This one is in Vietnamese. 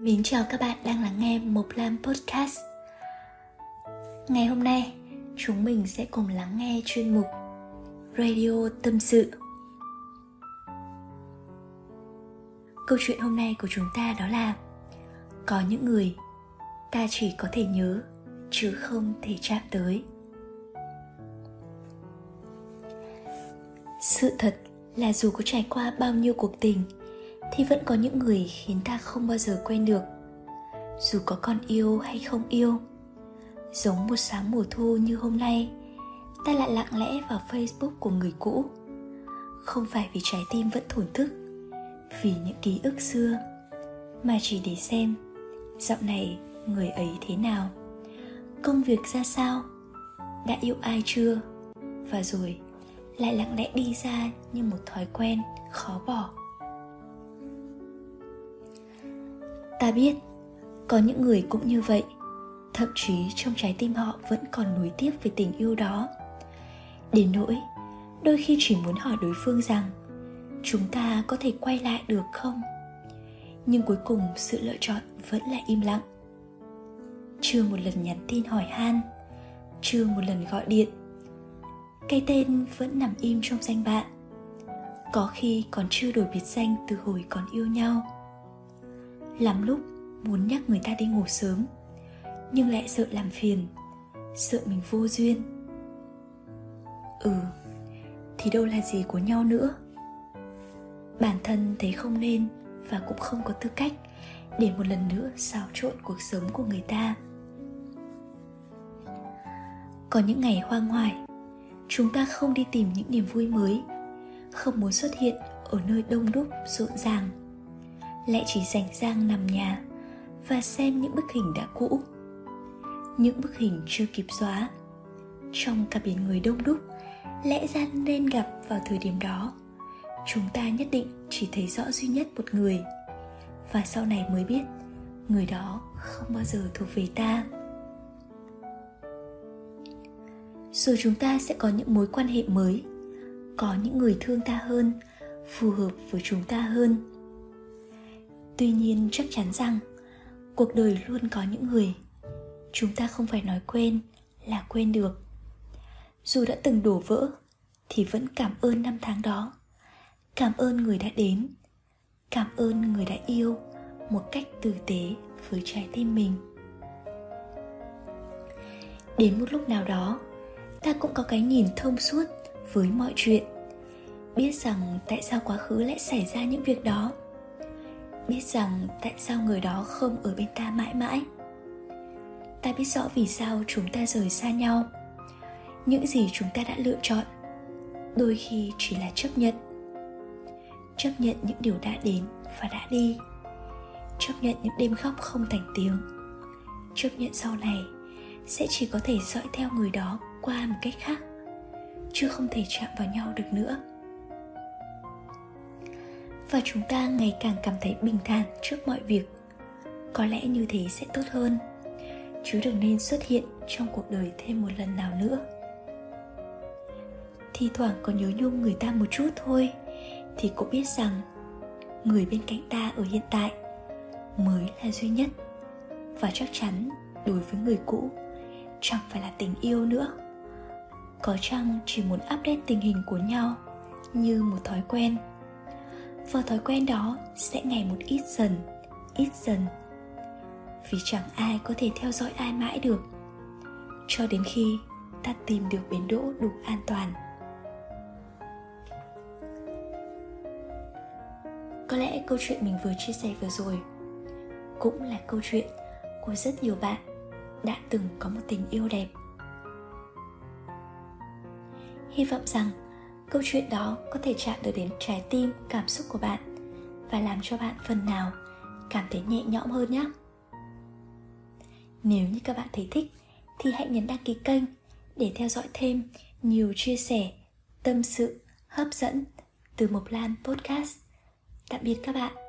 Mến chào các bạn đang lắng nghe Mộc Lam Podcast. Ngày hôm nay, chúng mình sẽ cùng lắng nghe chuyên mục Radio Tâm Sự. Câu chuyện hôm nay của chúng ta đó là Có những người ta chỉ có thể nhớ, chứ không thể chạm tới. Sự thật là dù có trải qua bao nhiêu cuộc tình thì vẫn có những người khiến ta không bao giờ quên được. Dù có con yêu hay không yêu, giống một sáng mùa thu như hôm nay, ta lại lặng lẽ vào facebook của người cũ. Không phải vì trái tim vẫn thổn thức, vì những ký ức xưa, mà chỉ để xem dạo này người ấy thế nào, công việc ra sao, đã yêu ai chưa, và rồi lại lặng lẽ đi ra như một thói quen khó bỏ. Ta biết, có những người cũng như vậy. Thậm chí trong trái tim họ vẫn còn nối tiếp về tình yêu đó. Đến nỗi, đôi khi chỉ muốn hỏi đối phương rằng, chúng ta có thể quay lại được không? Nhưng cuối cùng sự lựa chọn vẫn là im lặng. Chưa một lần nhắn tin hỏi han, chưa một lần gọi điện, cái tên vẫn nằm im trong danh bạ. Có khi còn chưa đổi biệt danh từ hồi còn yêu nhau lắm lúc muốn nhắc người ta đi ngủ sớm, nhưng lại sợ làm phiền, sợ mình vô duyên. Ừ thì đâu là gì của nhau nữa? Bản thân thấy không nên và cũng không có tư cách để một lần nữa xáo trộn cuộc sống của người ta. Có những ngày hoang hoài, chúng ta không đi tìm những niềm vui mới, không muốn xuất hiện ở nơi đông đúc, rộn ràng lại chỉ rảnh rang nằm nhà và xem những bức hình đã cũ. Những bức hình chưa kịp xóa. Trong cả biển người đông đúc, lẽ ra nên gặp vào thời điểm đó. Chúng ta nhất định chỉ thấy rõ duy nhất một người. Và sau này mới biết, người đó không bao giờ thuộc về ta. Rồi chúng ta sẽ có những mối quan hệ mới, có những người thương ta hơn, phù hợp với chúng ta hơn tuy nhiên chắc chắn rằng cuộc đời luôn có những người chúng ta không phải nói quên là quên được. Dù đã từng đổ vỡ thì vẫn cảm ơn năm tháng đó. Cảm ơn người đã đến. Cảm ơn người đã yêu một cách tử tế với trái tim mình. Đến một lúc nào đó, ta cũng có cái nhìn thông suốt với mọi chuyện. Biết rằng tại sao quá khứ lại xảy ra những việc đó biết rằng tại sao người đó không ở bên ta mãi mãi. Ta biết rõ vì sao chúng ta rời xa nhau. Những gì chúng ta đã lựa chọn, đôi khi chỉ là chấp nhận. Chấp nhận những điều đã đến và đã đi. Chấp nhận những đêm khóc không thành tiếng. Chấp nhận sau này sẽ chỉ có thể dõi theo người đó qua một cách khác, chứ không thể chạm vào nhau được nữa và chúng ta ngày càng cảm thấy bình thản trước mọi việc. Có lẽ như thế sẽ tốt hơn. Chứ đừng nên xuất hiện trong cuộc đời thêm một lần nào nữa. Thi thoảng có nhớ nhung người ta một chút thôi, thì cũng biết rằng người bên cạnh ta ở hiện tại mới là duy nhất. Và chắc chắn đối với người cũ, chẳng phải là tình yêu nữa. Có chăng chỉ muốn update tình hình của nhau như một thói quen? Và thói quen đó sẽ ngày một ít dần ít dần. Vì chẳng ai có thể theo dõi ai mãi được, cho đến khi ta tìm được bến đỗ đủ an toàn. Có lẽ câu chuyện mình vừa chia sẻ vừa rồi cũng là câu chuyện của rất nhiều bạn đã từng có một tình yêu đẹp. Hy vọng rằng câu chuyện đó có thể chạm được đến trái tim, cảm xúc của bạn và làm cho bạn phần nào cảm thấy nhẹ nhõm hơn nhé nếu như các bạn thấy thích, thì hãy nhấn đăng ký kênh để theo dõi thêm nhiều chia sẻ, tâm sự, hấp dẫn từ Mộc Lan Podcast. Tạm biệt các bạn.